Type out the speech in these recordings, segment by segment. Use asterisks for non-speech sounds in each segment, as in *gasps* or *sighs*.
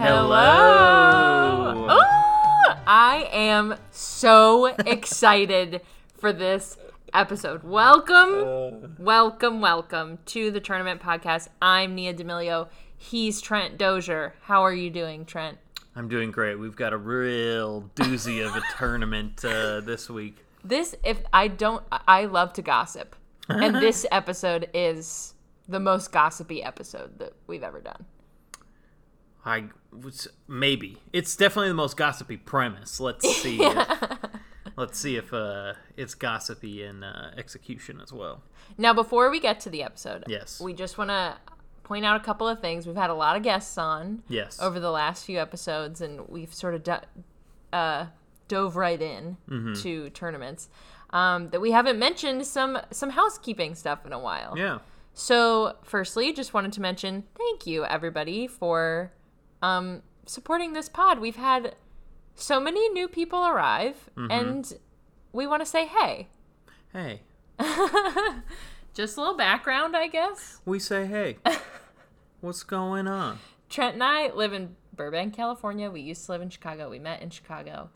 Hello. I am so *laughs* excited for this episode. Welcome, welcome, welcome to the tournament podcast. I'm Nia D'Amelio. He's Trent Dozier. How are you doing, Trent? I'm doing great. We've got a real doozy of a tournament uh, this week. This, if I don't, I love to gossip, and *laughs* this episode is the most gossipy episode that we've ever done. I was maybe it's definitely the most gossipy premise. Let's *laughs* see. if, let's see if uh, it's gossipy in uh, execution as well. Now, before we get to the episode, Yes. we just want to point out a couple of things. We've had a lot of guests on Yes. over the last few episodes, and we've sort of do- uh, dove right in Mm-hmm. to tournaments. Um, that we haven't mentioned some some housekeeping stuff in a while. Yeah. So, firstly, just wanted to mention thank you everybody for um, supporting this pod. We've had so many new people arrive, Mm-hmm. and we want to say hey. Hey, *laughs* Just a little background, I guess. we say hey. *laughs* What's going on? Trent and I live in Burbank, California. We used to live in Chicago. We met in Chicago.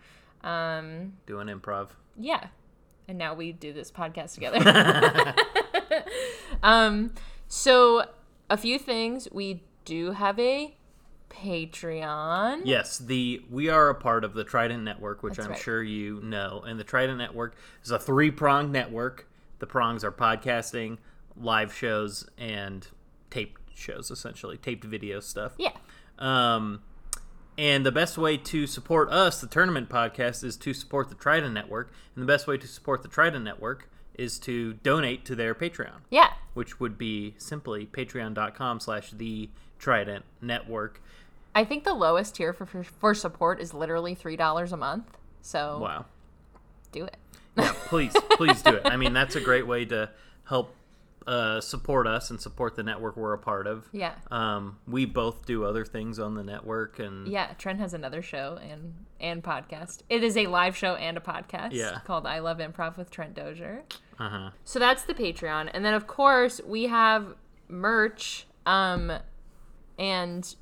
Um, Doing improv. yeah. And now we do this podcast together. *laughs* um, so a few things. We do have a Patreon. Yes, the we are a part of the Trident Network, which That's I'm right. sure you know. And the Trident Network is a three pronged network. The prongs are podcasting, live shows, and taped shows, essentially taped video stuff. Yeah. Um, and the best way to support us, the tournament podcast, is to support the Trident Network. And the best way to support the Trident Network is to donate to their Patreon, Yeah. which would be simply patreon.com slash the Trident Network. I think the lowest tier for, for, support is literally $3 a month. So Wow. do it. Yeah, please, *laughs* please do it. I mean, that's a great way to help uh, support us and support the network we're a part of. Yeah. Um, we both do other things on the network, and Yeah, Trent has another show and and podcast. It is a live show and a podcast Yeah. called I Love Improv with Trent Dozier. uh-huh. So that's the Patreon. And then of course we have merch um and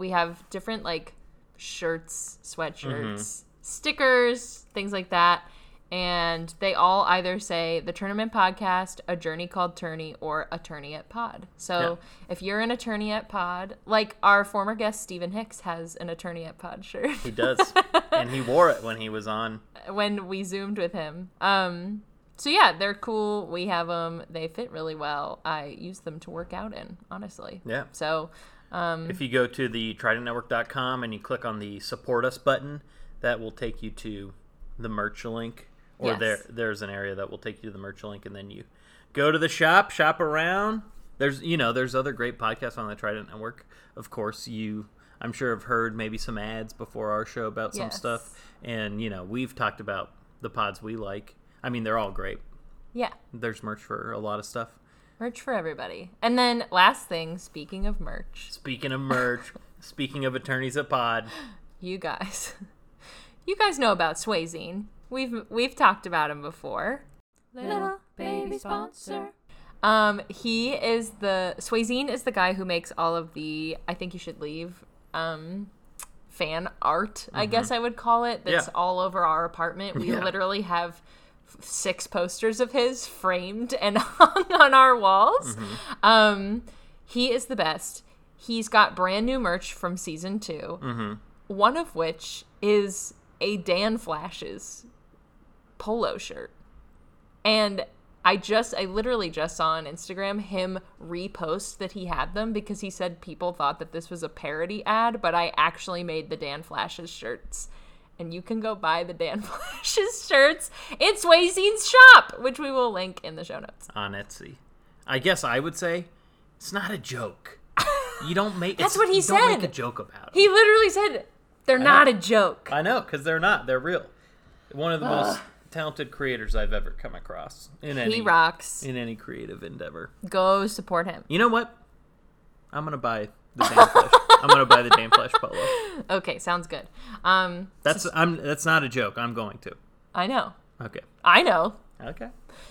we have different like shirts, sweatshirts, stickers, things like that. And they all either say the tournament podcast, a journey called Tourney, or attorney at pod. So if you're an attorney at pod, like our former guest Stephen Hicks has an attorney at pod shirt he does, and he wore it when he was on. *laughs* when we zoomed with him. Um, so yeah, they're cool. We have them. They fit really well. I use them to work out in, honestly. Yeah. So, um, If you go to the tridentnetwork.com and you click on the support us button, that will take you to the merch link. Or Yes. there there's an area that will take you to the merch link and then you go to the shop, shop around. There's you know, there's other great podcasts on the Trident Network. Of course, you I'm sure have heard maybe some ads before our show about some Yes. stuff. And, you know, we've talked about the pods we like. I mean, they're all great. yeah, There's merch for a lot of stuff. Merch for everybody. And then last thing, speaking of merch, Speaking of merch, *laughs* speaking of attorneys at pod, you guys, *laughs* you guys know about Swayzine. We've we've talked about him before. Little baby sponsor. Um, he is the Swayzine is the guy who makes all of the I think you should leave um fan art, I guess I would call it. That's Yeah. all over our apartment. We *laughs* Yeah. literally have f- six posters of his framed and *laughs* hung on our walls. Um, he is the best. He's got brand new merch from season 2 One of which is a Dan Flashes polo shirt. And I just, I literally just saw on Instagram him repost that he had them because he said people thought that this was a parody ad, but I actually made the Dan Flashes shirts. And you can go buy the Dan *laughs* Flashes shirts in Swayze's shop, which we will link in the show notes. on Etsy. I guess I would say it's not a joke. You don't make *laughs* That's what he you Don't make said. a joke about it. He literally said, they're not a joke. I know because they're not. They're real. One of the most *sighs* talented creators I've ever come across in any He rocks. in any creative endeavor. Go support him. You know what? I'm gonna buy the Dan Flash. *laughs* I'm gonna buy the Dan Flash polo. *laughs* Okay, sounds good. Um, That's I'm. That's not a joke. I'm going to. I know. Okay. I know. Okay.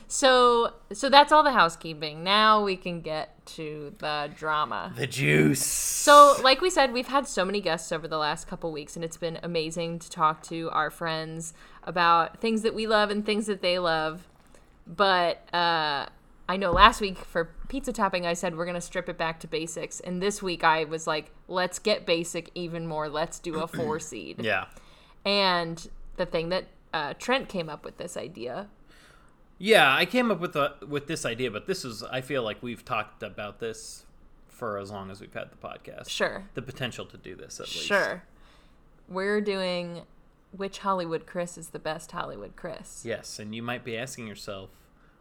So so that's all the housekeeping. Now we can get to the drama. The juice. So, like we said, we've had so many guests over the last couple weeks, and it's been amazing to talk to our friends about things that we love and things that they love. But uh, I know last week for pizza topping, I said we're going to strip it back to basics. And this week I was like, let's get basic even more. Let's do a four *clears throat* seed. Yeah. And the thing that uh, Trent came up with this idea. Yeah, I came up with a, with this idea, but this is I feel like we've talked about this for as long as we've had the podcast. Sure. The potential to do this at least. Sure. We're doing which Hollywood Chris is the best Hollywood Chris. Yes, and you might be asking yourself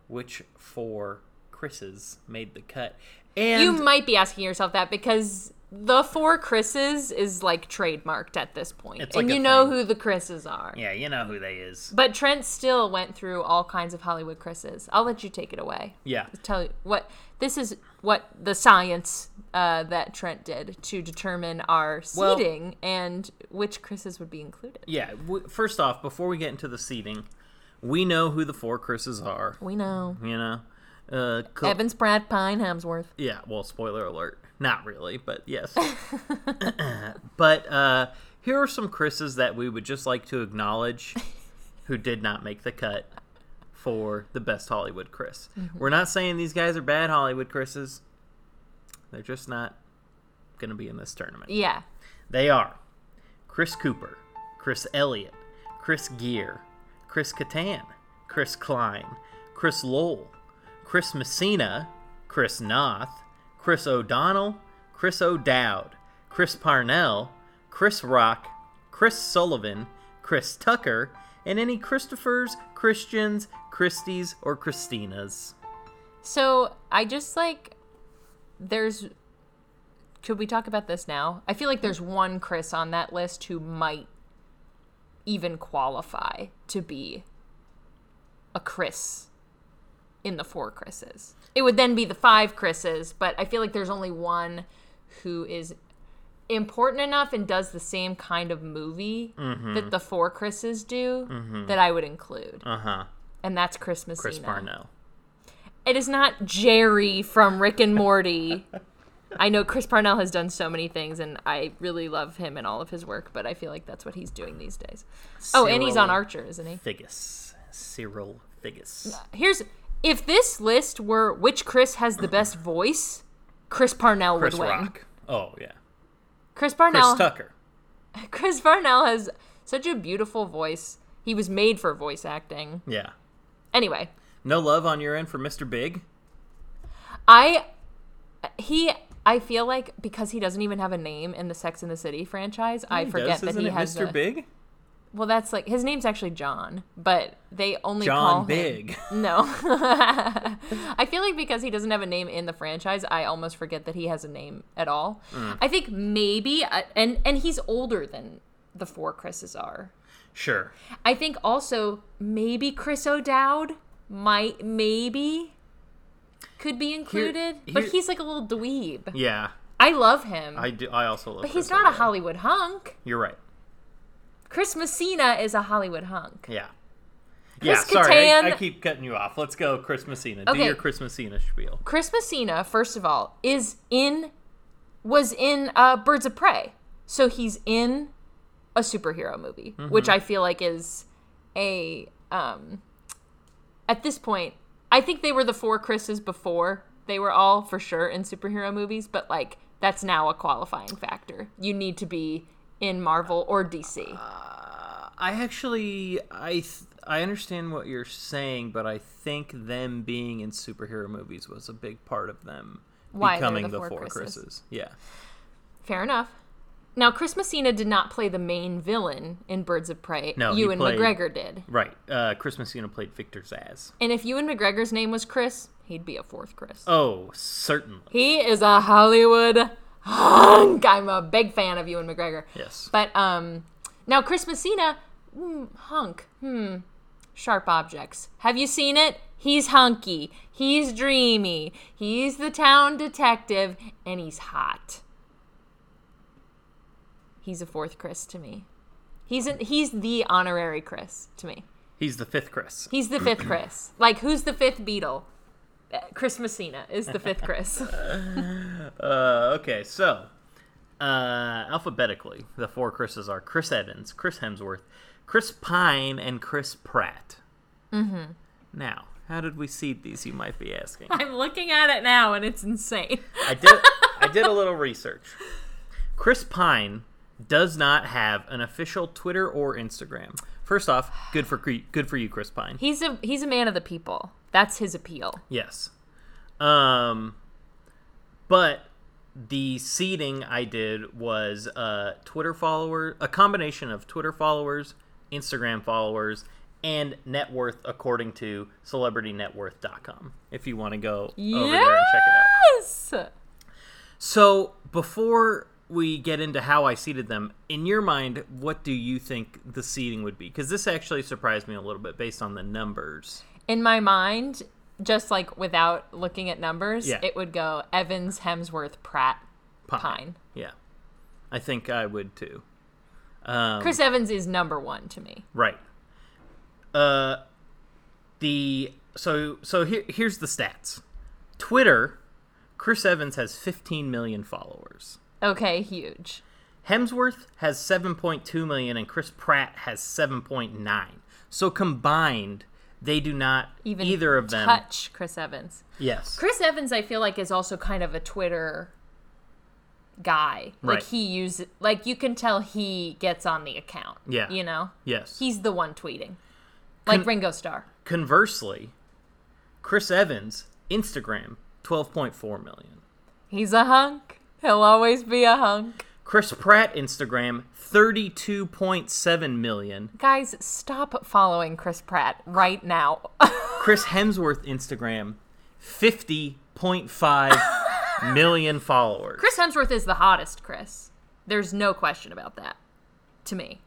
which four Chris's made the cut. And You might be asking yourself that because the four Chris's is like trademarked at this point. And like a you know thing. who the Chris's are. yeah, you know who they is. But Trent still went through all kinds of Hollywood Chris's. I'll let you take it away. Yeah. Tell you what this is what the science uh, that Trent did to determine our Well- seating and which Chris's would be included. Yeah, w- first off, before we get into the seating, we know who the four Chris's are, We know. you know. Uh, co- Evans, Pratt, Pine, Hemsworth. Yeah, well, spoiler alert. Not really, but yes. *laughs* *laughs* but uh, here are some Chris's that we would just like to acknowledge who did not make the cut for the best Hollywood Chris. We're not saying these guys are bad Hollywood Chris's. They're just not going to be in this tournament. Yeah. They are Chris Cooper, Chris Elliott, Chris Geere, Chris Kattan, Chris Klein, Chris Lowell, Chris Messina, Chris Noth, Chris O'Donnell, Chris O'Dowd, Chris Parnell, Chris Rock, Chris Sullivan, Chris Tucker, and any Christophers, Christians, Christies, or Christinas. So I just like there's could we talk about this now? I feel like there's one Chris on that list who might even qualify to be a Chris in the four Chris's. It would then be the five Chris's, but I feel like there's only one who is important enough and does the same kind of movie that the four Chris's do that I would include. Uh huh. And that's Chris Messina. Chris Parnell. It is not Jerry from Rick and Morty. *laughs* I know Chris Parnell has done so many things, and I really love him and all of his work, but I feel like that's what he's doing these days. Oh, and he's on Archer, isn't he? Figgis. Cyril Figgis. Uh, here's if this list were which Chris has the best voice, Chris Parnell Chris would win. Rock. Oh, yeah. Chris Chris Parnell. Tucker. *laughs* Chris Parnell has such a beautiful voice. He was made for voice acting. Yeah. Anyway, No love on your end for Mr. Big? I he I feel like because he doesn't even have a name in the Sex and the City franchise, I forget does, that he has Mr. a- Big? Well, that's like his name's actually John, but they only John call him Big. *laughs* No. *laughs* I feel like because he doesn't have a name in the franchise, I almost forget that he has a name at all. Mm. I think maybe uh, and and he's older than the four Chris's are. Sure. I think also maybe Chris O'Dowd might maybe could be included, but he's like a little dweeb. Yeah. I love him, I do. I also love him. but Chris he's not a Hollywood hunk. You're right. Chris Messina is a Hollywood hunk. Yeah. Yeah, Chris sorry. I, I keep cutting you off. Let's go Chris Messina. Do your Chris Messina spiel. Chris Messina, first of all, is in was in uh, Birds of Prey, so he's in a superhero movie, which I feel like is a um, at this point. I think they were the four Chris's before. They were all for sure in superhero movies, but like that's now a qualifying factor. You need to be in Marvel or DC. Uh, I actually, I, th- I understand what you're saying, but I think them being in superhero movies was a big part of them Why becoming the the four four Chris's. Chris's. Yeah. Fair enough. Now, Chris Messina did not play the main villain in Birds of Prey. No, he Ewan played- McGregor did. Right. Uh, Chris Messina played Victor Zsasz. And if Ewan McGregor's name was Chris, he'd be a fourth Chris. Oh, certainly. He is a Hollywood hunk. I'm a big fan of Ewan McGregor. Yes. But um, now Chris Messina, mm, hunk. Hmm. Sharp objects. Have you seen it? He's hunky. He's dreamy. He's the town detective, and he's hot. He's a fourth Chris to me. He's an, he's the honorary Chris to me. He's the fifth Chris. He's the fifth Chris. *clears throat* Like, who's the fifth Beatle? Uh, Chris Messina is the fifth Chris. *laughs* Uh, okay, so uh, alphabetically, the four Chris's are Chris Evans, Chris Hemsworth, Chris Pine, and Chris Pratt. Mm-hmm. Now, how did we seed these? You might be asking. I'm looking at it now, and it's insane. I did. I did a *laughs* little research. Chris Pine does not have an official Twitter or Instagram. First off, good for good for you, Chris Pine. He's a he's a man of the people. That's his appeal. Yes. Um, but the seeding I did was uh, Twitter follower, a combination of Twitter followers, Instagram followers, and net worth according to celebritynetworth.com. If you want to go over there and check it out. Yes. So before we get into how I seeded them, in your mind, what do you think the seeding would be? Because this actually surprised me a little bit based on the numbers. In my mind, just like without looking at numbers, Yeah. it would go Evans, Hemsworth, Pratt, Pine. Yeah, I think I would too. Um, Chris Evans is number one to me. Right. Uh, the so so here here's the stats. Twitter, Chris Evans has 15 million followers. Okay, huge. Hemsworth has 7.2 million and Chris Pratt has 7.9. So combined, they do not Even either of them. touch Chris Evans. Yes. Chris Evans, I feel like, is also kind of a Twitter guy. Right. Like he uses, like you can tell he gets on the account. Yeah. You know, Yes. he's the one tweeting, like Con- Ringo Starr. Conversely, Chris Evans Instagram 12.4 million. He's a hunk. He'll always be a hunk. Chris Pratt Instagram 32.7 million. Guys, stop following Chris Pratt right now. *laughs* Chris Hemsworth Instagram, 50.5 *laughs* million followers. Chris Hemsworth is the hottest, Chris. There's no question about that. To me.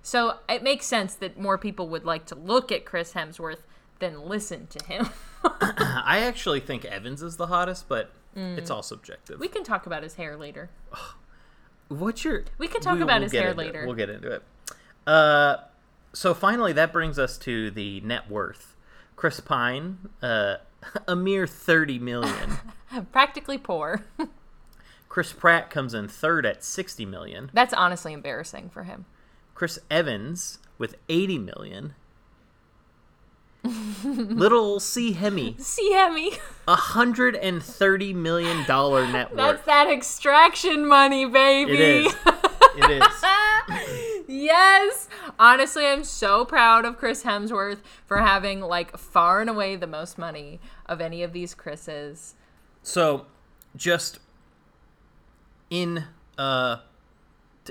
So it makes sense that more people would like to look at Chris Hemsworth than listen to him. *laughs* *coughs* I actually think Evans is the hottest, but it's all subjective. Mm. we can talk about his hair later. *sighs* What's your? We can talk about his hair into it. later. We'll get into it. Uh, so finally, that brings us to the net worth. Chris Pine, uh, *laughs* a mere 30 million. *laughs* Practically poor. *laughs* Chris Pratt comes in third at 60 million. That's honestly embarrassing for him. Chris Evans with 80 million. *laughs* Little C Hemi, See Hemi. a hundred and thirty million dollar net worth. That's that extraction money, baby. It is. *laughs* It is. yes. Honestly, I'm so proud of Chris Hemsworth for having like far and away the most money of any of these Chris's. So, just in uh,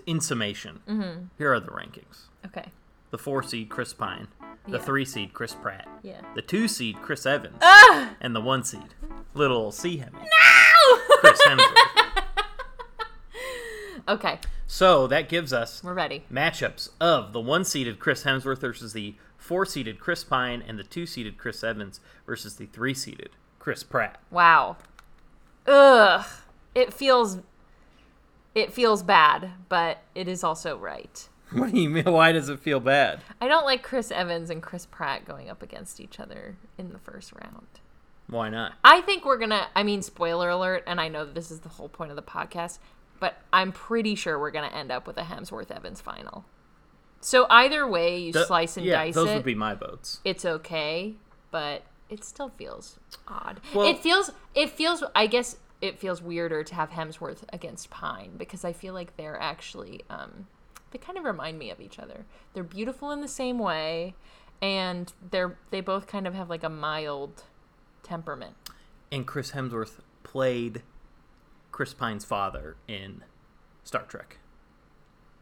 in summation, Mm-hmm. here are the rankings: Okay. The four seed Chris Pine, the Yeah. three seed Chris Pratt, Yeah. the two seed Chris Evans, Ah! and the one seed little C Hemi *laughs* Chris Hemsworth. Okay. So that gives us We're ready. matchups of the one seeded Chris Hemsworth versus the four seeded Chris Pine and the two seeded Chris Evans versus the three seeded Chris Pratt. Wow. Ugh. It feels it feels bad, but it is also right. *laughs* What do you mean? Why does it feel bad? I don't like Chris Evans and Chris Pratt going up against each other in the first round. Why not? I think we're gonna. I mean, spoiler alert, and I know this is the whole point of the podcast, but I'm pretty sure we're gonna end up with a Hemsworth Evans final. So either way, you Th- slice and yeah, dice those it. would be my votes. it's okay, but it still feels odd. Well- it feels. It feels. I guess it feels weirder to have Hemsworth against Pine because I feel like they're actually. Um, they kind of remind me of each other. They're beautiful in the same way, and they're they both kind of have like a mild temperament. And Chris Hemsworth played Chris Pine's father in Star Trek.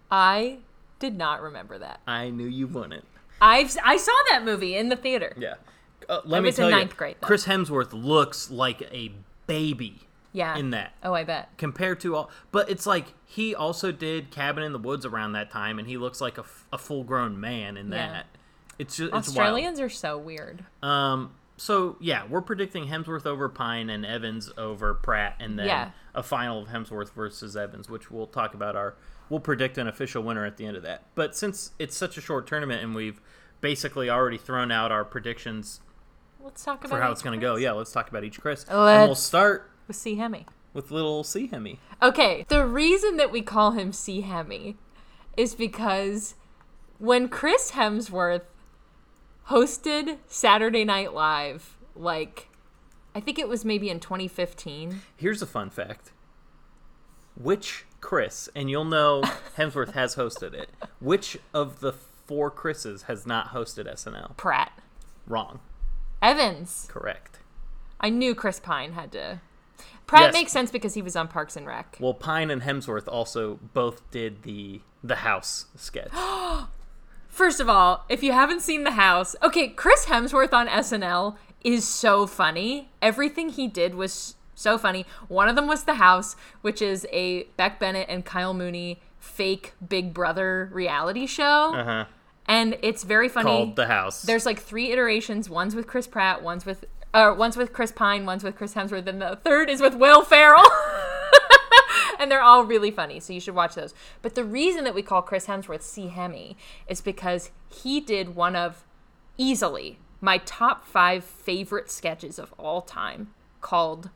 I did not remember that. I knew you wouldn't. I've I saw that movie in the theater. Yeah. Uh, let I me was in tell ninth you, grade, though. Chris Hemsworth looks like a baby Yeah. in that. Oh, I bet. compared to all but it's like he also did cabin in the woods around that time and he looks like a, f- a full-grown man in Yeah. that it's just it's Australians are so weird. um so yeah we're predicting hemsworth over pine and evans over pratt and then Yeah. a final of hemsworth versus evans which we'll talk about our we'll predict an official winner at the end of that but since it's such a short tournament and we've basically already thrown out our predictions Let's talk about for how it's going to go. Yeah, let's talk about each Chris. and we'll start with C Hemi. with little C Hemi. Okay, the reason that we call him C Hemi is because when Chris Hemsworth hosted Saturday Night Live, like I think it was maybe in 2015. Here's a fun fact. Which Chris, and you'll know *laughs* Hemsworth has hosted it, which of the four Chris's has not hosted SNL? Pratt. Wrong. Evans. Correct. I knew Chris Pine had to. Pratt Yes. makes sense because he was on Parks and Rec. Well, Pine and Hemsworth also both did the the house sketch. *gasps* First of all, if you haven't seen The House, okay, Chris Hemsworth on SNL is so funny. Everything he did was so funny. One of them was The House, which is a Beck Bennett and Kyle Mooney fake Big Brother reality show. Uh-huh. And it's very funny. Called The House. There's like three iterations. One's with Chris Pratt, one's with uh, one's with Chris Pine, one's with Chris Hemsworth, and the third is with Will Ferrell. *laughs* and they're all really funny, so you should watch those. But the reason that we call Chris Hemsworth C Hemi is because he did one of easily my top five favorite sketches of all time called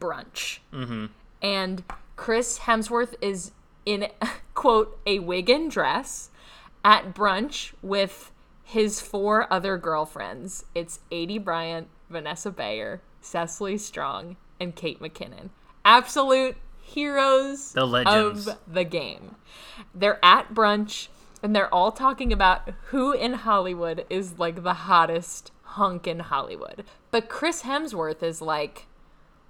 Brunch. Mm-hmm. And Chris Hemsworth is in *laughs* quote a wig and dress at brunch with his four other girlfriends. It's Aidy Bryant, Vanessa Bayer, Cecily Strong, and Kate McKinnon. Absolute heroes The legends. of the game. They're at brunch and they're all talking about who in Hollywood is like the hottest hunk in Hollywood. But Chris Hemsworth is like,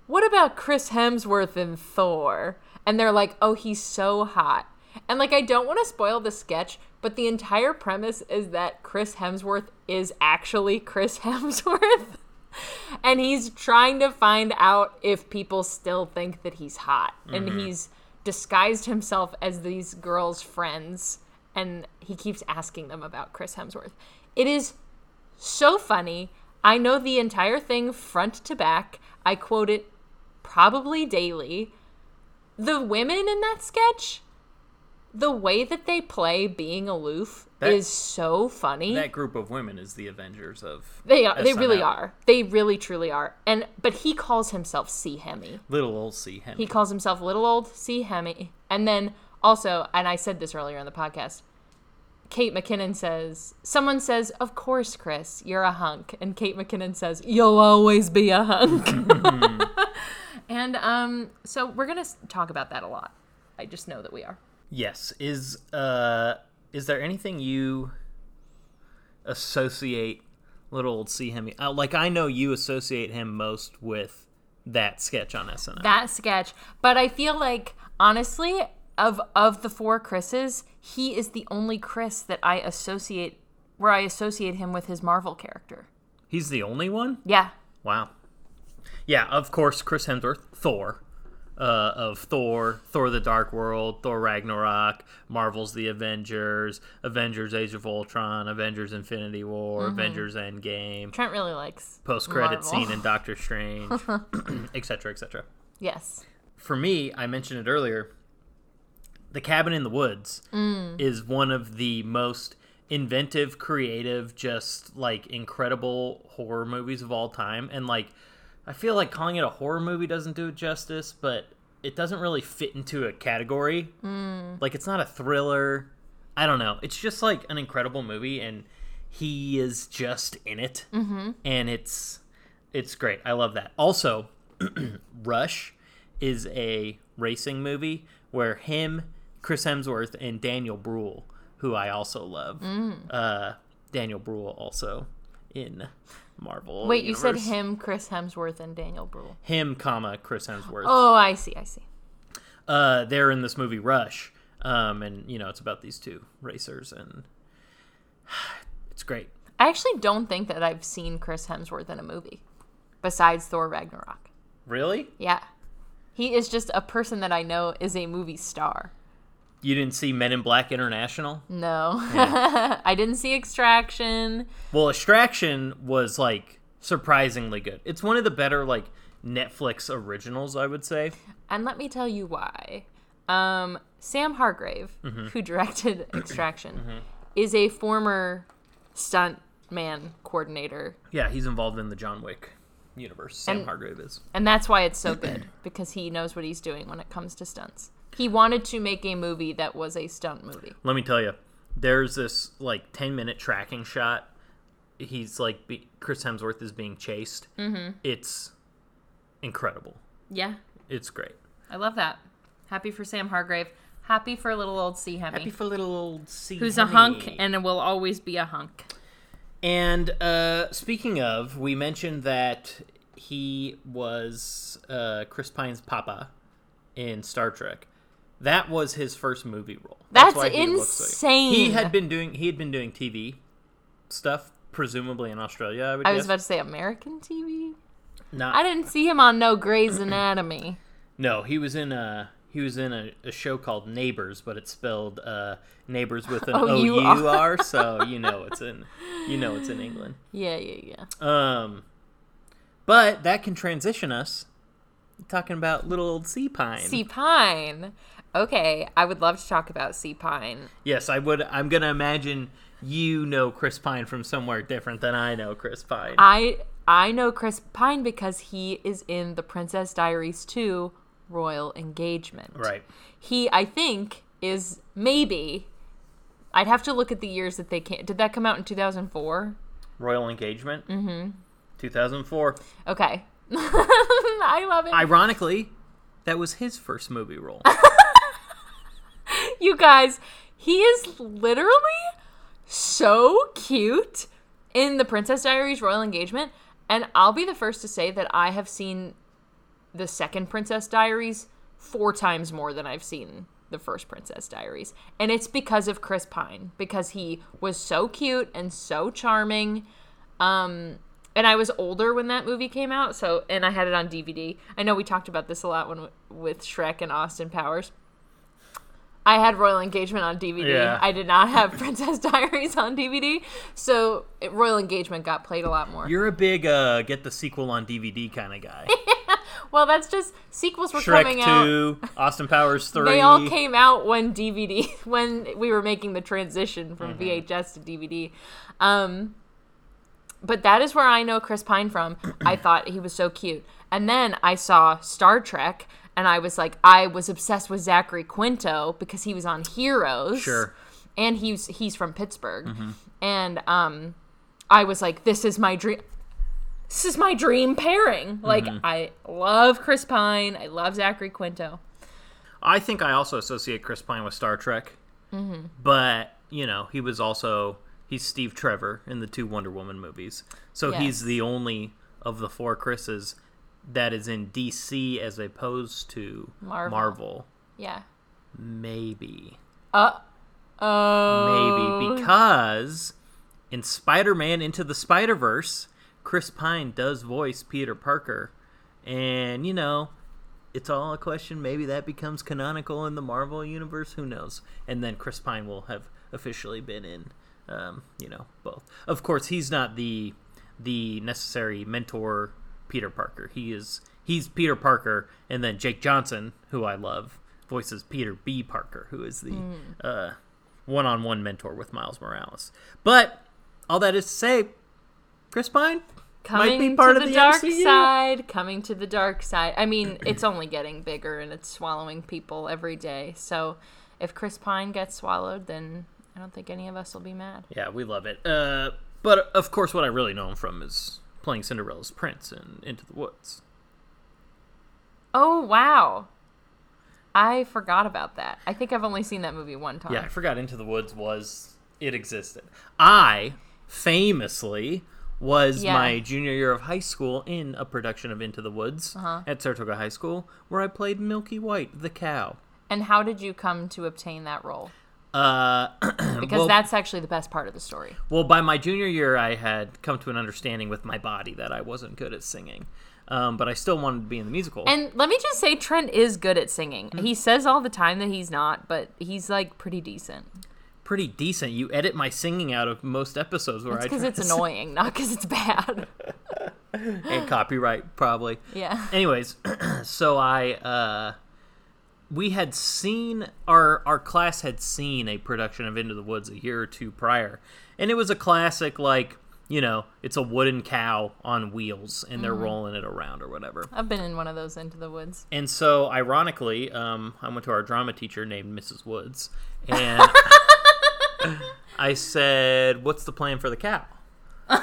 what about Chris Hemsworth in Thor? And they're like, oh, he's so hot. And like, I don't want to spoil the sketch, but the entire premise is that Chris Hemsworth is actually Chris *laughs* Hemsworth. And he's trying to find out if people still think that he's hot. And mm-hmm. he's disguised himself as these girls' friends. And he keeps asking them about Chris Hemsworth. It is so funny. I know the entire thing front to back. I quote it probably daily. The women in that sketch, the way that they play being aloof That- is so funny. that group of women is the Avengers of they are. They really are. They really truly are. And but he calls himself C Hemi. Little old C Hemi. He calls himself little old C Hemi. And then also, and I said this earlier in the podcast, Kate McKinnon says, someone says, Of course, Chris, you're a hunk. And Kate McKinnon says, You'll always be a hunk. *laughs* *laughs* and um, so we're going to talk about that a lot. I just know that we are. Yes. Is uh is there anything you associate little old C Hemi? Uh, like I know you associate him most with that sketch on SNL. That sketch. But I feel like, honestly, of of the four Chris's, he is the only Chris that I associate where I associate him with his Marvel character. He's the only one? Yeah. Wow. Yeah, of course, Chris Hemsworth, Thor, uh, of Thor, Thor: The Dark World, Thor: Ragnarok, Marvel's The Avengers, Avengers: Age of Ultron, Avengers: Infinity War, Avengers: Endgame, Trent really likes post-credit Marvel. scene in Doctor *laughs* Strange, *clears throat* etc., etc. Yes. For me, I mentioned it earlier. The Cabin in the Woods is one of the most inventive, creative, just like incredible horror movies of all time. And like, I feel like calling it a horror movie doesn't do it justice, but it doesn't really fit into a category. Like, it's not a thriller. I don't know. It's just like an incredible movie, and he is just in it, mm-hmm. and it's it's great. I love that. Also, *clears throat* Rush is a racing movie where him, Chris Hemsworth, and Daniel Bruhl, who I also love. Mm. Uh, Daniel Bruhl also in Marvel. Wait, you said him, Chris Hemsworth, and Daniel Bruhl. Him, comma Chris Hemsworth. Oh, I see. I see. Uh, they're in this movie Rush, um, and you know it's about these two racers, and *sighs* it's great. I actually don't think that I've seen Chris Hemsworth in a movie besides Thor Ragnarok. Really? Yeah. He is just a person that I know is a movie star. You didn't see Men in Black International? No. *laughs* I didn't see Extraction. Well, Extraction was like surprisingly good. It's one of the better like Netflix originals, I would say. And let me tell you why. Um, Sam Hargrave, Mm-hmm. who directed *coughs* Extraction, is a former stunt man coordinator. Yeah, he's involved in the John Wick universe. Sam And- Hargrave is. And that's why it's so *clears throat* good because he knows what he's doing when it comes to stunts. He wanted to make a movie that was a stunt movie. Let me tell you, there's this like 10 minute tracking shot. He's like be- Chris Hemsworth is being chased. Mm-hmm. It's incredible. Yeah, It's great. I love that. Happy for Sam Hargrave. Happy for little old C Hemi, Happy for little old C. who's a hunk and will always be a hunk. And uh, speaking of, we mentioned that he was uh, Chris Pine's papa in Star Trek. That was his first movie role. That's why he looks like- insane. He had been doing he had been doing TV stuff, presumably in Australia. I would I guess. was about to say American TV. Not I didn't see him on no Grey's Anatomy. No, he was in a he was in a, a show called Neighbours, but it's spelled uh, Neighbours with an *laughs* O U R, so you know it's in you know it's in England. *laughs* Yeah, yeah, yeah. Um, but that can transition us talking about little old C Pine. C Pine. Okay, I would love to talk about C Pine. Yes, I would. I'm gonna imagine you know Chris Pine from somewhere different than I know Chris Pine. I I know Chris Pine because he is in the Princess Diaries 2 Royal Engagement. right. He I think is maybe I'd have to look at the years that they came. Did that come out in 2004? Royal Engagement. Mm-hmm. 2004. Okay. *laughs* I love it. Ironically, that was his first movie role. *laughs* you guys, he is literally so cute in the Princess Diaries Royal Engagement. And I'll be the first to say that I have seen the second Princess Diaries four times more than I've seen the first Princess Diaries. And it's because of Chris Pine, because he was so cute and so charming. Um, and I was older when that movie came out, so and I had it on DVD. I know we talked about this a lot when with Shrek and Austin Powers. I had Royal Engagement on DVD. Yeah. I did not have *laughs* Princess Diaries on DVD, so it- Royal Engagement got played a lot more. You're a big uh, get the sequel on DVD kind of guy. *laughs* well, that's just sequels were coming Shrek out. 2, Austin Powers 3. *laughs* They all came out when DVD when we were making the transition from Mm-hmm. VHS to DVD. Um, but that is where I know Chris Pine from. I thought he was so cute, and then I saw Star Trek, and I was like, I was obsessed with Zachary Quinto because he was on Heroes. Sure. and he's he's from Pittsburgh, and um, I was like, this is my dream. This is my dream pairing. Like, I love Chris Pine. I love Zachary Quinto. I think I also associate Chris Pine with Star Trek. Mm-hmm. But, you know, he was also he's Steve Trevor in the two Wonder Woman movies. So Yes. he's the only of the four Chris's that is in DC as opposed to Marvel. Marvel. Yeah. Maybe. Uh oh. Maybe because in Spider-Man Into the Spider-Verse, Chris Pine does voice Peter Parker. And, you know, it's all a question. Maybe that becomes canonical in the Marvel universe. Who knows? And then Chris Pine will have officially been in, um, you know, both. Of course, he's not the the necessary mentor Peter Parker. He is he's Peter Parker, and then Jake Johnson, who I love, voices Peter B. Parker, who is the uh, one-on-one mentor with Miles Morales. But all that is to say, Chris Pine coming might be part to of the, the dark MCU. side. Coming to the dark side. I mean, *clears throat* it's only getting bigger and it's swallowing people every day. So, if Chris Pine gets swallowed, then I don't think any of us will be mad. Yeah, we love it. Uh, but of course, what I really know him from is playing Cinderella's prince in Into the Woods. Oh wow. I forgot about that. I think I've only seen that movie one time. Yeah, I forgot Into the Woods was it existed. I famously was Yeah. my junior year of high school in a production of Into the Woods Uh-huh. at Saratoga High School, where I played Milky White, the cow. And how did you come to obtain that role? Uh, *clears throat* Because well, that's actually the best part of the story. well, by my junior year, I had come to an understanding with my body that I wasn't good at singing, um, but I still wanted to be in the musical. And let me just say, Trent is good at singing. Hmm. He says all the time that he's not, but he's like pretty decent. Pretty decent. You edit my singing out of most episodes where It's I because it's sing- annoying, not because it's bad. *laughs* and copyright probably. yeah. Anyways, *clears throat* so I uh we had seen our our class had seen a production of Into the Woods a year or two prior, and it was a classic like you know it's a wooden cow on wheels and they're rolling it around or whatever. I've been in one of those into the woods. And so, ironically, um, I went to our drama teacher named Mrs. Woods, and *laughs* I said, "What's the plan for the cow?" *laughs*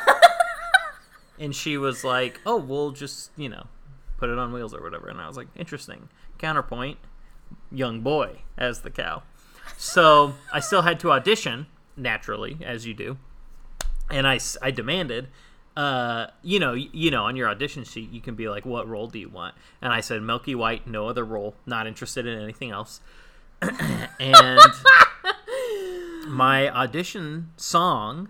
and she was like, "Oh, we'll just you know put it on wheels or whatever." And I was like, "Interesting." Counterpoint: young boy as the cow. So I still had to audition naturally, as you do, and I, I demanded. Uh, you know, you know, on your audition sheet, you can be like, "What role do you want?" And I said, "Milky White, no other role, not interested in anything else." *coughs* and my audition song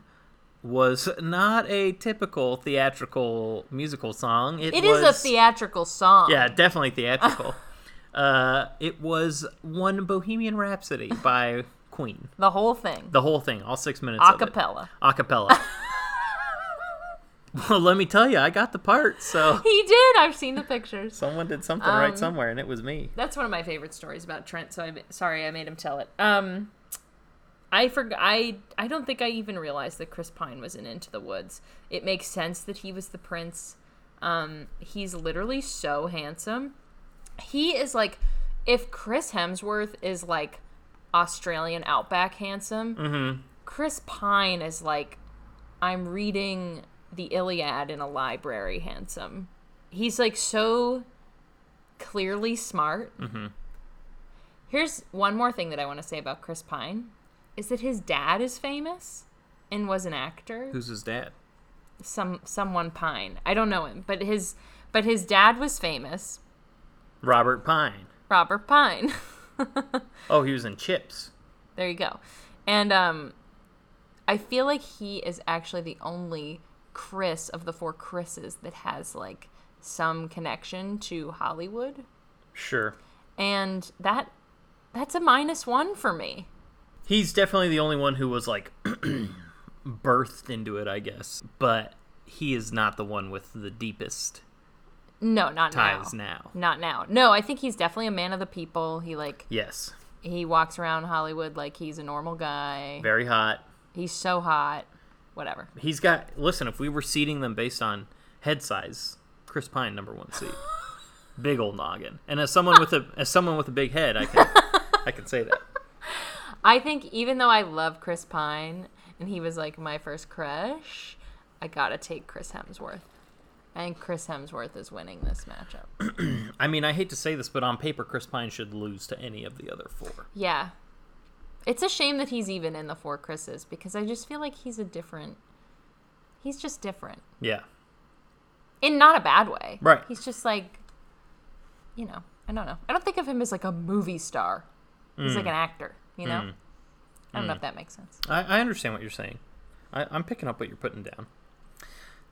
was not a typical theatrical musical song. It, It was is a theatrical song. yeah, definitely theatrical. *laughs* uh, it was one Bohemian Rhapsody *laughs* by Queen. The whole thing. The whole thing, all six minutes. A of it. cappella. Acapella. *laughs* well, let me tell you, I got the part. So He did. I've seen the pictures. someone did something Um, right somewhere, and it was me. That's one of my favorite stories about Trent. So I'm sorry I made him tell it. Um, I forgot. I I don't think I even realized that Chris Pine was in Into the Woods. It makes sense that he was the prince. Um, he's literally so handsome. He is like, if Chris Hemsworth is like Australian outback handsome, mm-hmm. Chris Pine is like, I'm reading the Iliad in a library handsome. He's like so clearly smart. Mm-hmm. Here's one more thing that I want to say about Chris Pine is that his dad is famous and was an actor. Who's his dad? Some someone Pine. I don't know him, but his but his dad was famous. Robert Pine. Robert Pine. *laughs* Oh, he was in CHiPs. There you go. And um I feel like he is actually the only Chris of the four Chris's that has like some connection to Hollywood. Sure. And that that's a minus 1 for me. He's definitely the only one who was like *clears throat* birthed into it, I guess. But he is not the one with the deepest No, not ties now. now. Not now. No, I think he's definitely a man of the people. He like Yes. he walks around Hollywood like he's a normal guy. Very hot. He's so hot. Whatever. He's got listen, if we were seating them based on head size, Chris Pine number one seat. *laughs* big old noggin. And as someone with a as someone with a big head, I can *laughs* I can say that. I think even though I love Chris Pine and he was like my first crush, I gotta take Chris Hemsworth. I think Chris Hemsworth is winning this matchup. *clears throat* I mean, I hate to say this, but on paper Chris Pine should lose to any of the other four. Yeah. It's a shame that he's even in the four Chris's because I just feel like he's a different. He's just different. Yeah. In not a bad way. Right. He's just like, you know, I don't know. I don't think of him as like a movie star. He's like mm. an actor, you know? Mm. I don't know mm. if that makes sense. I, I understand what you're saying. I, I'm picking up what you're putting down.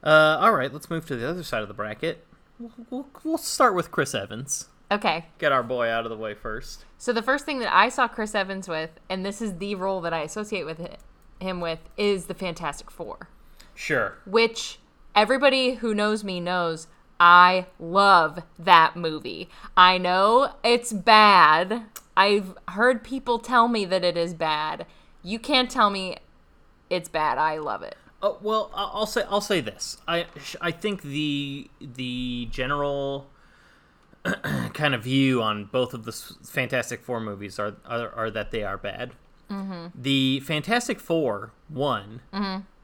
Uh, all right, let's move to the other side of the bracket. We'll, we'll, we'll start with Chris Evans. Okay. Get our boy out of the way first. So the first thing that I saw Chris Evans with, and this is the role that I associate with it, him with, is the Fantastic Four, Sure. which everybody who knows me knows I love that movie. I know it's bad. I've heard people tell me that it is bad. You can't tell me it's bad. I love it. Oh, well, I'll say I'll say this. I I think the the general *clears throat* kind of view on both of the Fantastic Four movies are are, are that they are bad. Mm-hmm. The Fantastic Four one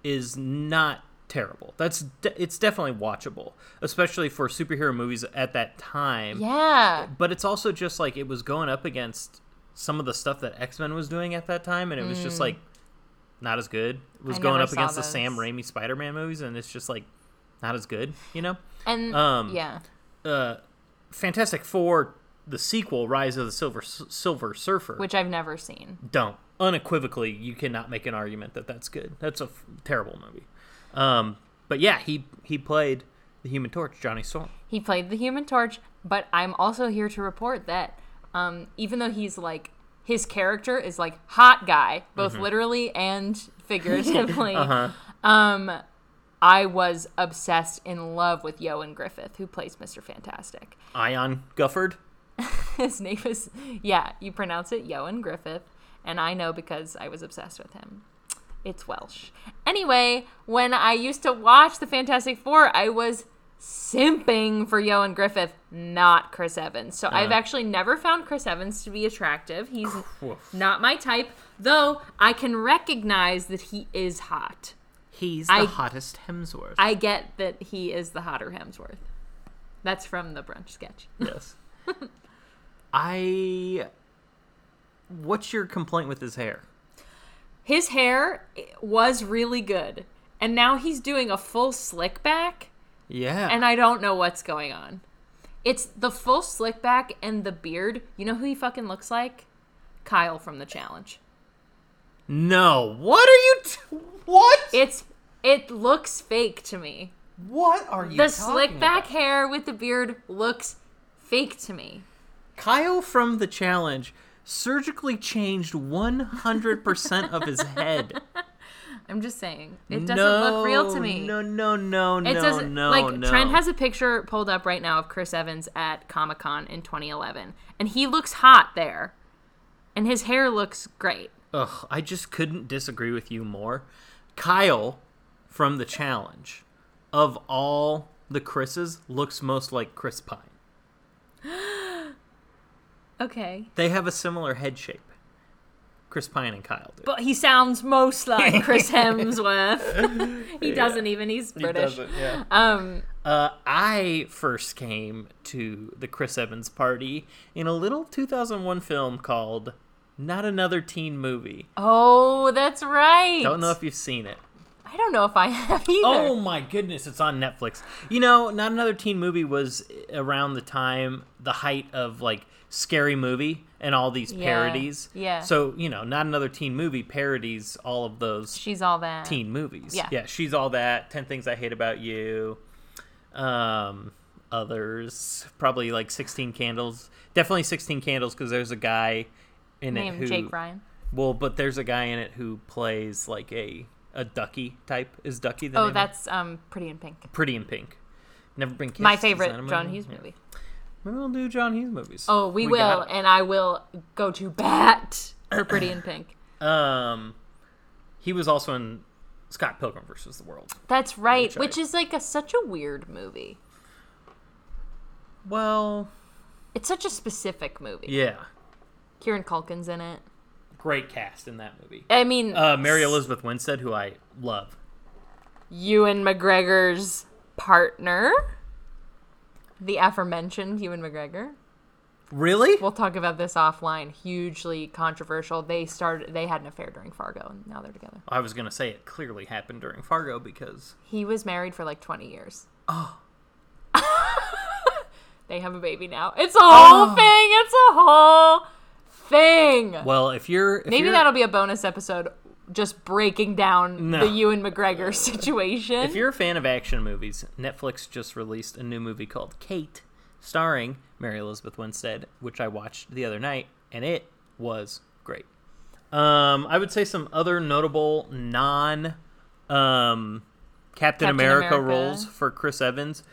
is not terrible. That's de- it's definitely watchable, especially for superhero movies at that time. Yeah. But it's also just like it was going up against some of the stuff that X Men was doing at that time, and it was just like not as good. It was. I going up against the. Sam Raimi Spider Man movies, and it's just like not as good, you know? And Um, yeah. Uh, Fantastic Four, the sequel, Rise of the Silver Silver Surfer, Which I've never seen. don't unequivocally you cannot make an argument that that's good. That's a f- terrible movie. Um, but yeah, he he played the Human Torch, Johnny Storm. He played the Human Torch, but I'm also here to report that um, even though he's like his character is like hot guy, both Mm-hmm. literally and figuratively. *laughs* Uh-huh. Um, I was obsessed in love with Ioan Gruffudd, who plays Mr. Fantastic. Ion Gufford. *laughs* his name is yeah, you pronounce it Ioan Gruffudd, and I know because I was obsessed with him. It's Welsh. Anyway, when I used to watch the Fantastic Four, I was simping for Ioan Gruffudd, not Chris Evans. So I've uh. actually never found Chris Evans to be attractive. He's Woof. not my type, though I can recognize that he is hot. He's the I- hottest Hemsworth. I get that he is the hotter Hemsworth. That's from the brunch sketch. yes. *laughs* I. What's your complaint with his hair? His hair was really good, and now he's doing a full slick back, Yeah. and I don't know what's going on. It's the full slick back and the beard. You know who he fucking looks like? Kyle from the challenge. no. What are you? T- what? It's it looks fake to me. what are you? The slick back about? hair with the beard looks fake to me. Kyle from the challenge surgically changed 100% of his head. *laughs* I'm just saying. It doesn't look real to me. No, no, no, It no, doesn't no, like no. Trent has a picture pulled up right now of Chris Evans at Comic Con in 2011, and he looks hot there, and his hair looks great. Ugh, I just couldn't disagree with you more. Kyle from the challenge, of all the Chris's, looks most like Chris Pine. *gasps* Okay, They have a similar head shape. Chris Pine and Kyle do. but he sounds most like *laughs* Chris Hemsworth. *laughs* he doesn't even. He's British. He yeah. Um, Uh, I first came to the Chris Evans party in a little 2001 film called Not Another Teen Movie. oh, that's right. Don't know if you've seen it. I don't know if I *laughs* have either. Oh my goodness, it's on Netflix. You know, Not Another Teen Movie was around the time, the height of like Scary Movie and all these Yeah, parodies. yeah. So, you know, Not Another Teen Movie parodies all of those she's all that. teen movies. Yeah. Yeah, she's all that. 10 Things I Hate About You. Um, others. Probably like 16 Candles. Definitely 16 Candles because there's a guy in it who. Jake Ryan. Well, but there's a guy in it who plays like a a Ducky type. Is Ducky the Oh, that's um, Pretty in Pink. Pretty in Pink. Never been kissed. My favorite John movie? Hughes Yeah. Maybe we'll do John Hughes movies. Oh, we, will, and I will go to bat *laughs* for Pretty in Pink. Um, he was also in Scott Pilgrim versus the World. That's right, Which I- is like a such a weird movie. Well, It's such a specific movie. yeah, Kieran Culkin's in it. great cast in that movie. I mean, Uh, Mary Elizabeth Winstead, who I love. Ewan McGregor's partner, the aforementioned Ewan McGregor. Really? We'll talk about this offline. Hugely controversial. They started. They had an affair during Fargo, and now they're together. I was gonna say it clearly happened during Fargo because He was married for like twenty years. oh, *laughs* They have a baby now. It's a whole Oh. thing. It's a whole thing. well, if you're if Maybe you're, that'll be a bonus episode, just breaking down No. the Ewan McGregor *laughs* situation. If you're a fan of action movies, Netflix just released a new movie called Kate, starring Mary Elizabeth Winstead, which I watched the other night, and it was great. Um, I would say some other notable non um, Captain, Captain America, America. roles for Chris Evans.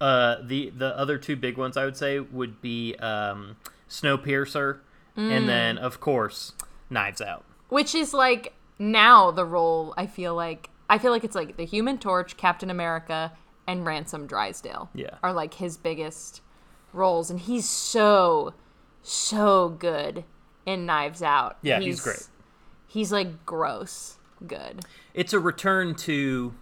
Uh, the the other two big ones I would say would be um, Snowpiercer, Mm. and then of course Knives Out. Which is like now the role. I feel like I feel like it's like the Human Torch, Captain America, and Ransom Drysdale. Yeah. are like his biggest roles, and he's so so good in Knives Out. Yeah, he's great. He's like gross good. it's a return to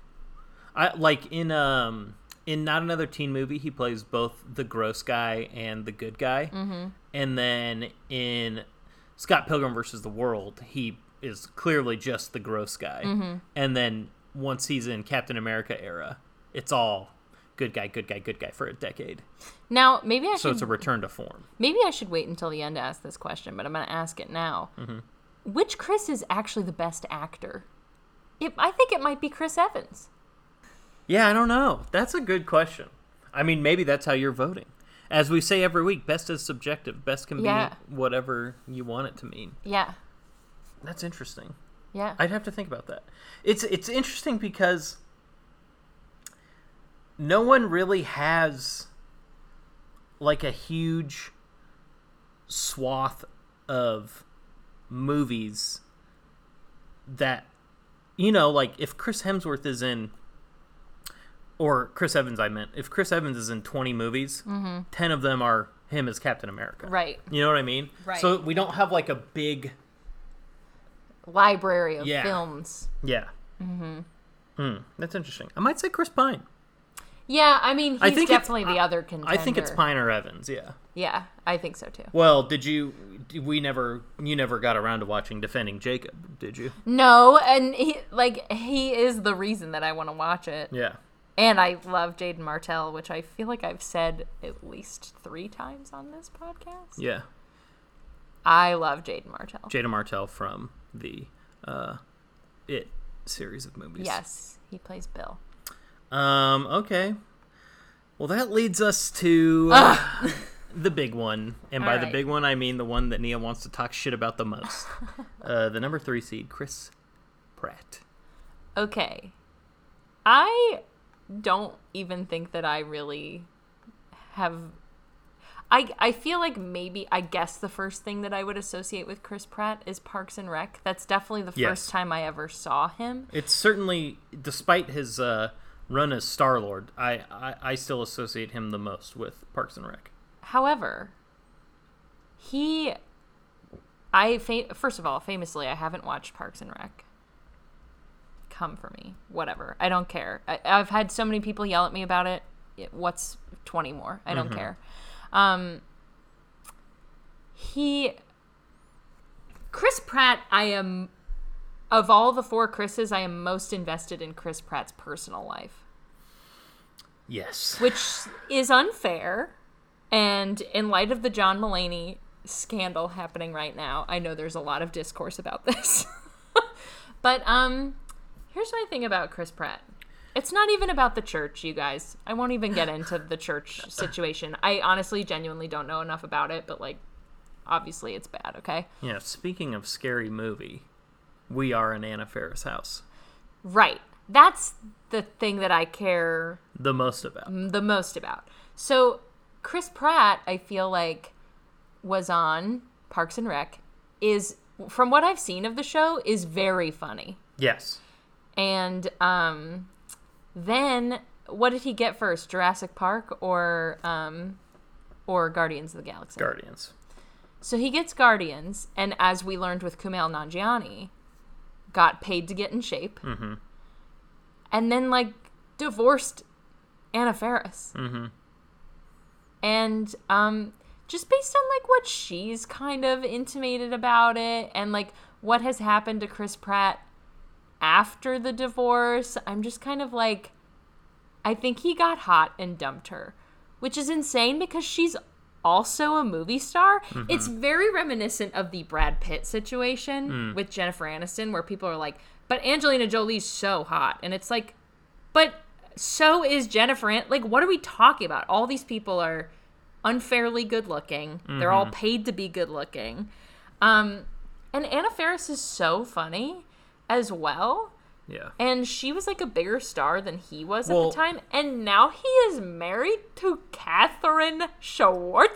I like in um in not another teen movie he plays both the gross guy and the good guy mm-hmm. and then in Scott Pilgrim versus the World he is clearly just the gross guy Mm-hmm. and then once he's in Captain America era it's all good guy good guy good guy for a decade Now maybe I so should it's a return to form Maybe I should wait until the end to ask this question, but I'm going to ask it now. Mm-hmm. Which Chris is actually the best actor? It, I think it might be Chris Evans. yeah I don't know that's a good question I mean maybe that's how you're voting as we say every week best is subjective best can Yeah. be whatever you want it to mean Yeah, That's interesting. yeah. I'd have to think about that. It's it's interesting because no one really has like a huge swath of movies that you know, like if Chris Hemsworth is in or Chris Evans I meant, if Chris Evans is in 20 movies, mm-hmm. 10 of them are him as Captain America. Right. You know what I mean? Right. So we don't have like a big Library of Yeah. films. yeah. Mm-hmm. Hmm, that's interesting. I might say Chris Pine. Yeah, I mean, he's I think definitely the other contender. I think it's Pine or Evans. Yeah. Yeah, I think so too. Well, did you? We never. You never got around to watching Defending Jacob, did you? No, and he like he is the reason that I want to watch it. Yeah. And I love Jaeden Martell, which I feel like I've said at least three times on this podcast. Yeah. I love Jaeden Martell. Jada Martell from the uh, It series of movies. Yes, he plays Bill. Um. Okay. Well, that leads us to uh, *laughs* the big one, and by the big one, I mean the one that Nia wants to talk shit about the most. *laughs* uh, the number three seed, Chris Pratt. Okay. I don't even think that I really have I I feel like maybe I guess the first thing that I would associate with Chris Pratt is Parks and Rec. That's definitely the Yes. first time I ever saw him. It's certainly, despite his uh, run as Star Lord, I, I I still associate him the most with Parks and Rec. However, he I fa- first of all, famously I haven't watched Parks and Rec. Come for me. Whatever. I don't care. I, I've had so many people yell at me about it. It- What's 20 more? I don't care. Um he Chris Pratt, I am of all the four Chris's, I am most invested in Chris Pratt's personal life Yes. which is unfair. And in light of the John Mulaney scandal happening right now, I know there's a lot of discourse about this. *laughs* but um here's my thing about Chris Pratt. It's not even about the church, you guys. I won't even get into the church *laughs* situation. I honestly genuinely don't know enough about it, but like obviously it's bad, okay? Yeah. Speaking of scary movie, we are in Anna Faris house. Right. That's the thing that I care The most about. the most about. So Chris Pratt, I feel like, was on Parks and Rec. Is from what I've seen of the show, is very funny. Yes. And um, then what did he get first? Jurassic Park or um, or Guardians of the Galaxy? Guardians. So he gets Guardians, and as we learned with Kumail Nanjiani, got paid to get in shape, Mm-hmm. and then like divorced Anna Faris. Mm-hmm. and um just based on like what she's kind of intimated about it and like what has happened to Chris Pratt after the divorce I'm just kind of like I think he got hot and dumped her which is insane because she's also a movie star mm-hmm. it's very reminiscent of the Brad Pitt situation mm. with Jennifer Aniston where people are like but Angelina Jolie's so hot and it's like but so is Jennifer. An- like, what are we talking about? All these people are unfairly good looking. They're all mm-hmm. paid to be good looking. Um, and Anna Faris is so funny as well. Yeah. And she was like a bigger star than he was at the time. And now he is married to Katherine Schwarzenegger.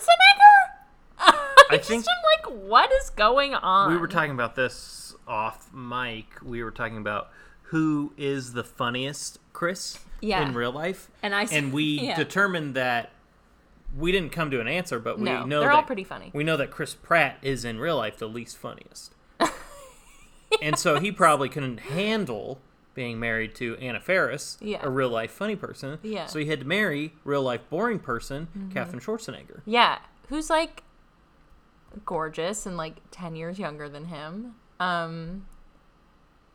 *laughs* I, just think- am like, what is going on? We were talking about this off mic. We were talking about who is the funniest Chris Yeah. in real life. And I and we *laughs* yeah. determined that we didn't come to an answer, but we No, know they're that, all pretty funny. We know that Chris Pratt is in real life the least funniest. *laughs* and so he probably couldn't handle being married to Anna Faris, Yeah. a real life funny person. Yeah. Mm-hmm. So he had to marry real life boring person, Katherine Schwarzenegger. Yeah, who's like gorgeous and like 10 years younger than him. Um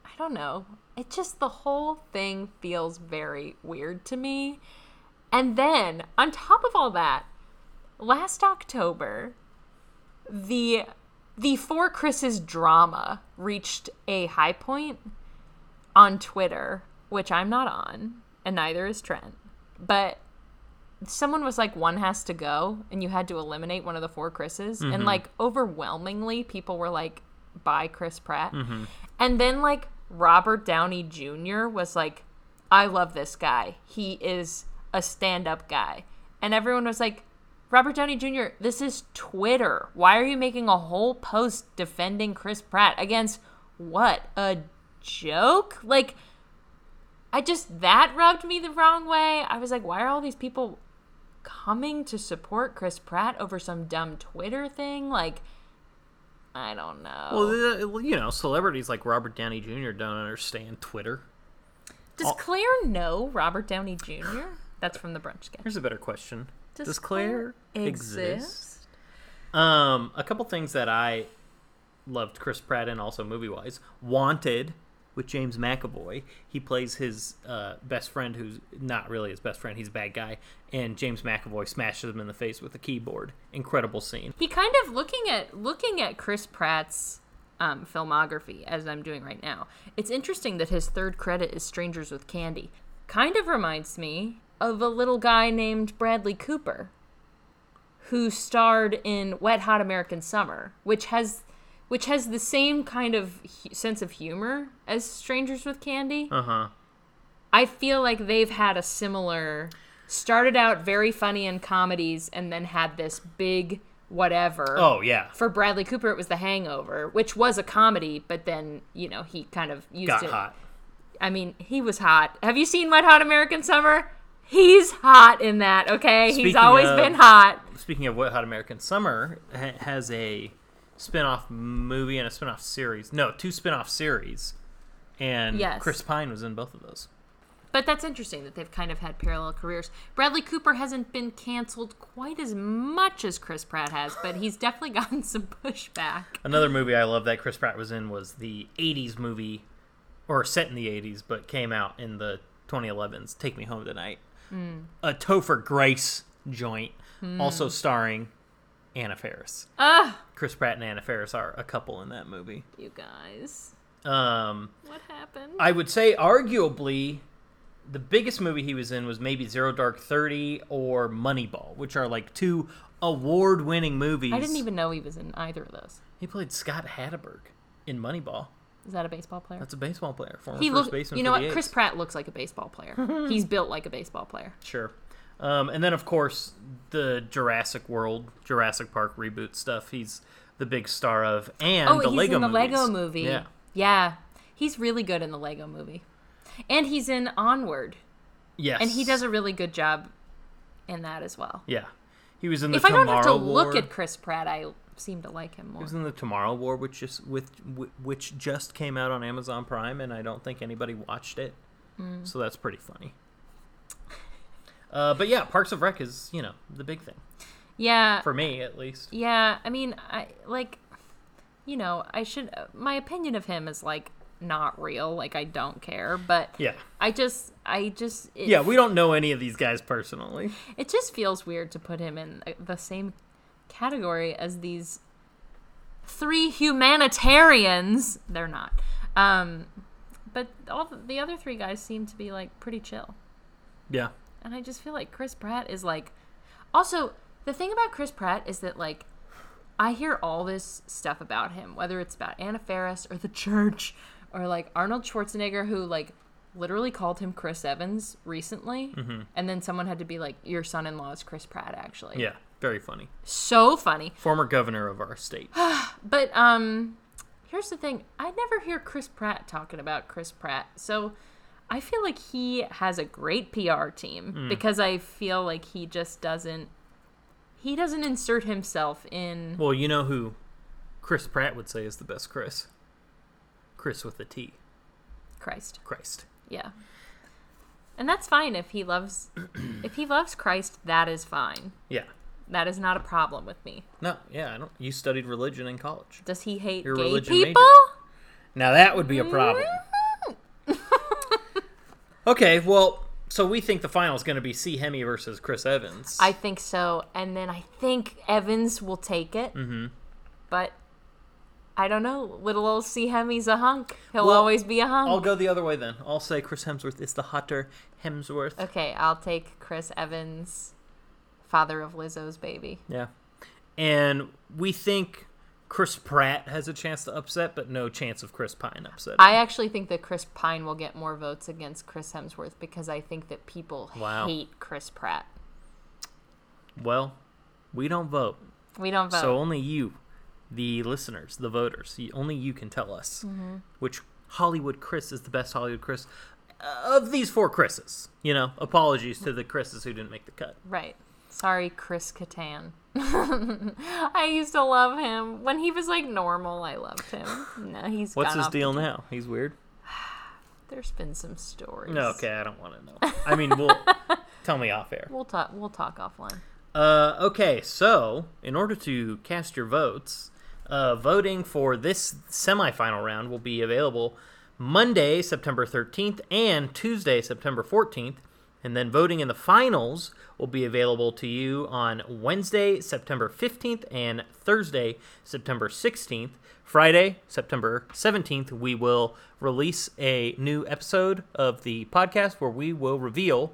I don't know. It just the whole thing feels very weird to me. And then, on top of all that, last October, the the Four Chris's drama reached a high point on Twitter, which I'm not on, and neither is Trent. But someone was like one has to go and you had to eliminate one of the four chris's. And mm-hmm. like overwhelmingly people were like by chris pratt. Mm-hmm. And then like robert downey jr was like i love this guy. He is a stand-up guy. And everyone was like Robert Downey Jr., this is Twitter. Why are you making a whole post defending Chris Pratt against what? A joke? Like, I just, that rubbed me the wrong way. I was like, why are all these people coming to support Chris Pratt over some dumb Twitter thing? Like, I don't know. Well, you know, celebrities like Robert Downey Jr. don't understand Twitter. Does Claire know Robert Downey Jr.? That's from the brunch sketch. Here's a better question: Does Does, Claire, Claire exist? exist? Um, a couple things that I loved Chris Pratt in, also movie wise. Wanted with James McAvoy. He plays his uh, best friend, who's not really his best friend. He's a bad guy, and James McAvoy smashes him in the face with a keyboard. Incredible scene. he kind of looking at looking at Chris Pratt's um, filmography as I'm doing right now. It's interesting that his third credit is Strangers with Candy. Kind of reminds me of a little guy named Bradley Cooper, who starred in Wet Hot American Summer, which has which has the same kind of hu- sense of humor as Strangers with Candy. Uh huh. I feel like they've had a similar started out very funny in comedies and then had this big whatever. Oh yeah, For Bradley Cooper, it was The Hangover, which was a comedy, but then you know he kind of used got it. hot. I mean, he was hot. Have you seen Wet Hot American Summer? He's hot in that. Okay, he's always of- been hot. Speaking of Wet Hot American Summer, ha- has a spin-off movie and a spin-off series. No, two spin-off series. And Yes. Chris Pine was in both of those. But that's interesting that they've kind of had parallel careers. Bradley Cooper hasn't been canceled quite as much as Chris Pratt has, but he's *laughs* definitely gotten some pushback. Another movie I love that Chris Pratt was in was the 80s movie, or set in the 80s, but came out in the 2011s, Take Me Home Tonight. A Topher Grace joint, also starring Anna Faris. Ah, Chris Pratt and Anna Faris are a couple in that movie. you guys, Um, what happened? I would say, arguably, the biggest movie he was in was maybe Zero Dark Thirty or Moneyball, which are like two award-winning movies. I didn't even know he was in either of those. He played Scott Hatteberg in Moneyball. Is that a baseball player? That's a baseball player, former he first looks. baseman. You know what? Chris Pratt looks like a baseball player. *laughs* He's built like a baseball player. Sure. Um, and then, of course, the Jurassic World, Jurassic Park reboot stuff. He's the big star of, and Oh, the he's Lego in the movies. Lego movie. Yeah, yeah, he's really good in the Lego movie, and he's in Onward, yes, and he does a really good job in that as well. Yeah, he was in the If I Tomorrow don't have to War. look at Chris Pratt, I seem to like him He more. was in the Tomorrow War, which just with which just came out on Amazon Prime, and I don't think anybody watched it, Mm. so that's pretty funny. Uh, but yeah, Parks of Rec is you know the big thing Yeah, for me at least. yeah. I mean, I like, you know, I should. My opinion of him is like not real. Like I don't care, but Yeah, I just, I just, it, yeah, we don't know any of these guys personally. It just feels weird to put him in the same category as these three humanitarians. They're not. Um, but all the, the other three guys seem to be like pretty chill. Yeah, And I just feel like Chris Pratt is like. Also, the thing about Chris Pratt is that like I hear all this stuff about him, whether it's about Anna Faris or the *laughs* church or like Arnold Schwarzenegger, who like literally called him Chris Evans recently, and then someone had to be like, "Your son-in-law is Chris Pratt," actually. yeah, very funny. So funny. Former governor of our state. *sighs* But um, here's the thing: I never hear Chris Pratt talking about Chris Pratt, so. I feel like he has a great PR team because I feel like he just doesn't he doesn't insert himself in Well, you know who Chris Pratt would say is the best Chris? Chris with a T. Christ. Christ. Yeah. And that's fine if he loves if he loves Christ, that is fine. Yeah. That is not a problem with me. No, yeah, I don't. You studied religion in college. Does he hate You're gay people? Now that would be a problem. *laughs* Okay, well, so we think the final is going to be C. Hemi versus Chris Evans. I think so. And then I think Evans will take it. Mm-hmm. But I don't know. Little old C. Hemi's a hunk. He'll Well, always be a hunk. I'll go the other way then. I'll say Chris Hemsworth is the hotter Hemsworth. Okay, I'll take Chris Evans, father of Lizzo's baby. Yeah. And we think Chris Pratt has a chance to upset, but no chance of Chris Pine upset. I actually think that Chris Pine will get more votes against Chris Hemsworth because I think that people Wow. hate Chris Pratt. Well, We don't vote. We don't vote. So only you, the listeners, the voters, only you can tell us Mm-hmm. which Hollywood Chris is the best Hollywood Chris of these four Chris's. You know, apologies to the Chris's who didn't make the cut. Right. Sorry, Chris Kattan. *laughs* I used to love him when he was like normal. I loved him. *sighs* No, he's What's his off the deal now? He's weird. *sighs* There's been some stories. No, okay, I don't want to know. I mean, we'll *laughs* tell me off air. We'll talk. We'll talk offline. Uh, okay, so in order to cast your votes, uh, voting for this semifinal round will be available Monday, September 13th, and Tuesday, September 14th. And then voting in the finals will be available to you on Wednesday, September 15th, and Thursday, September 16th. Friday, September 17th, we will release a new episode of the podcast where we will reveal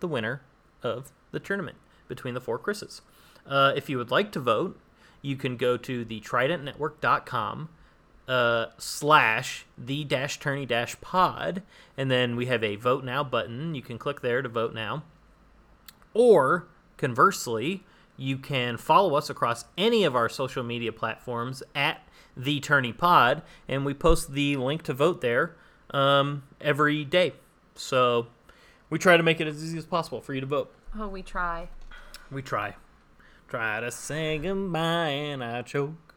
the winner of the tournament between the four Chris's. Uh, if you would like to vote, you can go to the tridentnetwork.com uh, slash the dash tourney dash pod, and then we have a vote now button. You can click there to vote now. Or conversely, you can follow us across any of our social media platforms at the Tourney Pod, and we post the link to vote there um, every day. So we try to make it as easy as possible for you to vote. Oh, we try. We try. Try to say goodbye and I choke.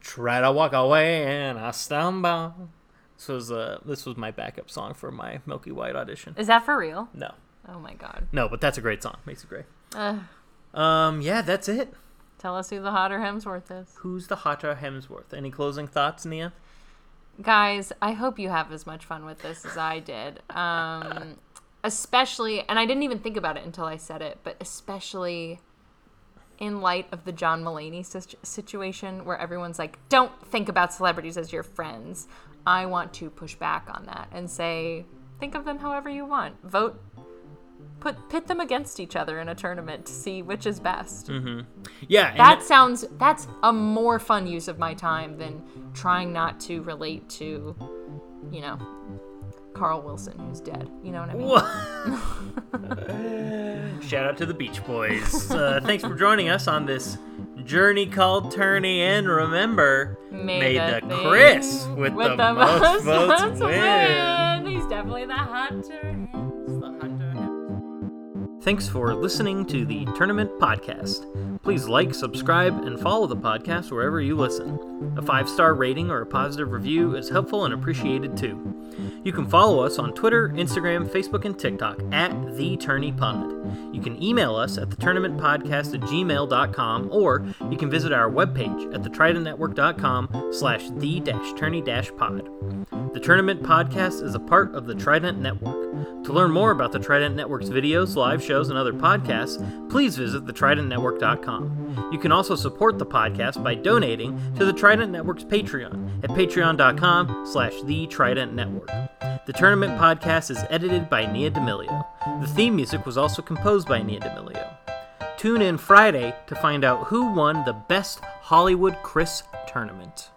Try to walk away and I stumble. This was uh, this was my backup song for my Milky White audition. Is that for real? No, Oh my god. no, but that's a great song. Makes it great. Uh, Um, yeah, that's it. tell us who the hotter Hemsworth is. Who's the hotter Hemsworth? Any closing thoughts, Nia? Guys, I hope you have as much fun with this as I did. Um, *laughs* especially, and I didn't even think about it until I said it, but especially in light of the John Mulaney situ- situation where everyone's like, don't think about celebrities as your friends. I want to push back on that and say, think of them however you want. Vote, put pit them against each other in a tournament to see which is best. Mm-hmm. Yeah, and That sounds that's a more fun use of my time than trying not to relate to, you know, Carl Wilson who's dead. You know what I mean? *laughs* Shout out to the Beach Boys. Uh, thanks for joining us on this journey called Tourney. And remember, may, the, thing Chris with, the, most, votes, win. win. He's definitely the hunter. Thanks for listening to the Tournament Podcast. Please like, subscribe, and follow the podcast wherever you listen. A five star rating or a positive review is helpful and appreciated too. You can follow us on Twitter, Instagram, Facebook, and TikTok at The Tourney Pod. You can email us at theturnament.podcast at gmail.com or you can visit our webpage at thetridentnetwork.com slash the tourney pod. The Tournament Podcast is a part of the Trident Network. To learn more about the Trident Network's videos, live shows, and other podcasts, please visit thetridentnetwork.com. You can also support the podcast by donating to the Trident Network's Patreon at patreon.com slash the Trident Network. The Tournament Podcast is edited by Nia D'Amelio. The theme music was also composed by Nia D'Amelio. Tune in Friday to find out who won the Best Hollywood Chris Tournament.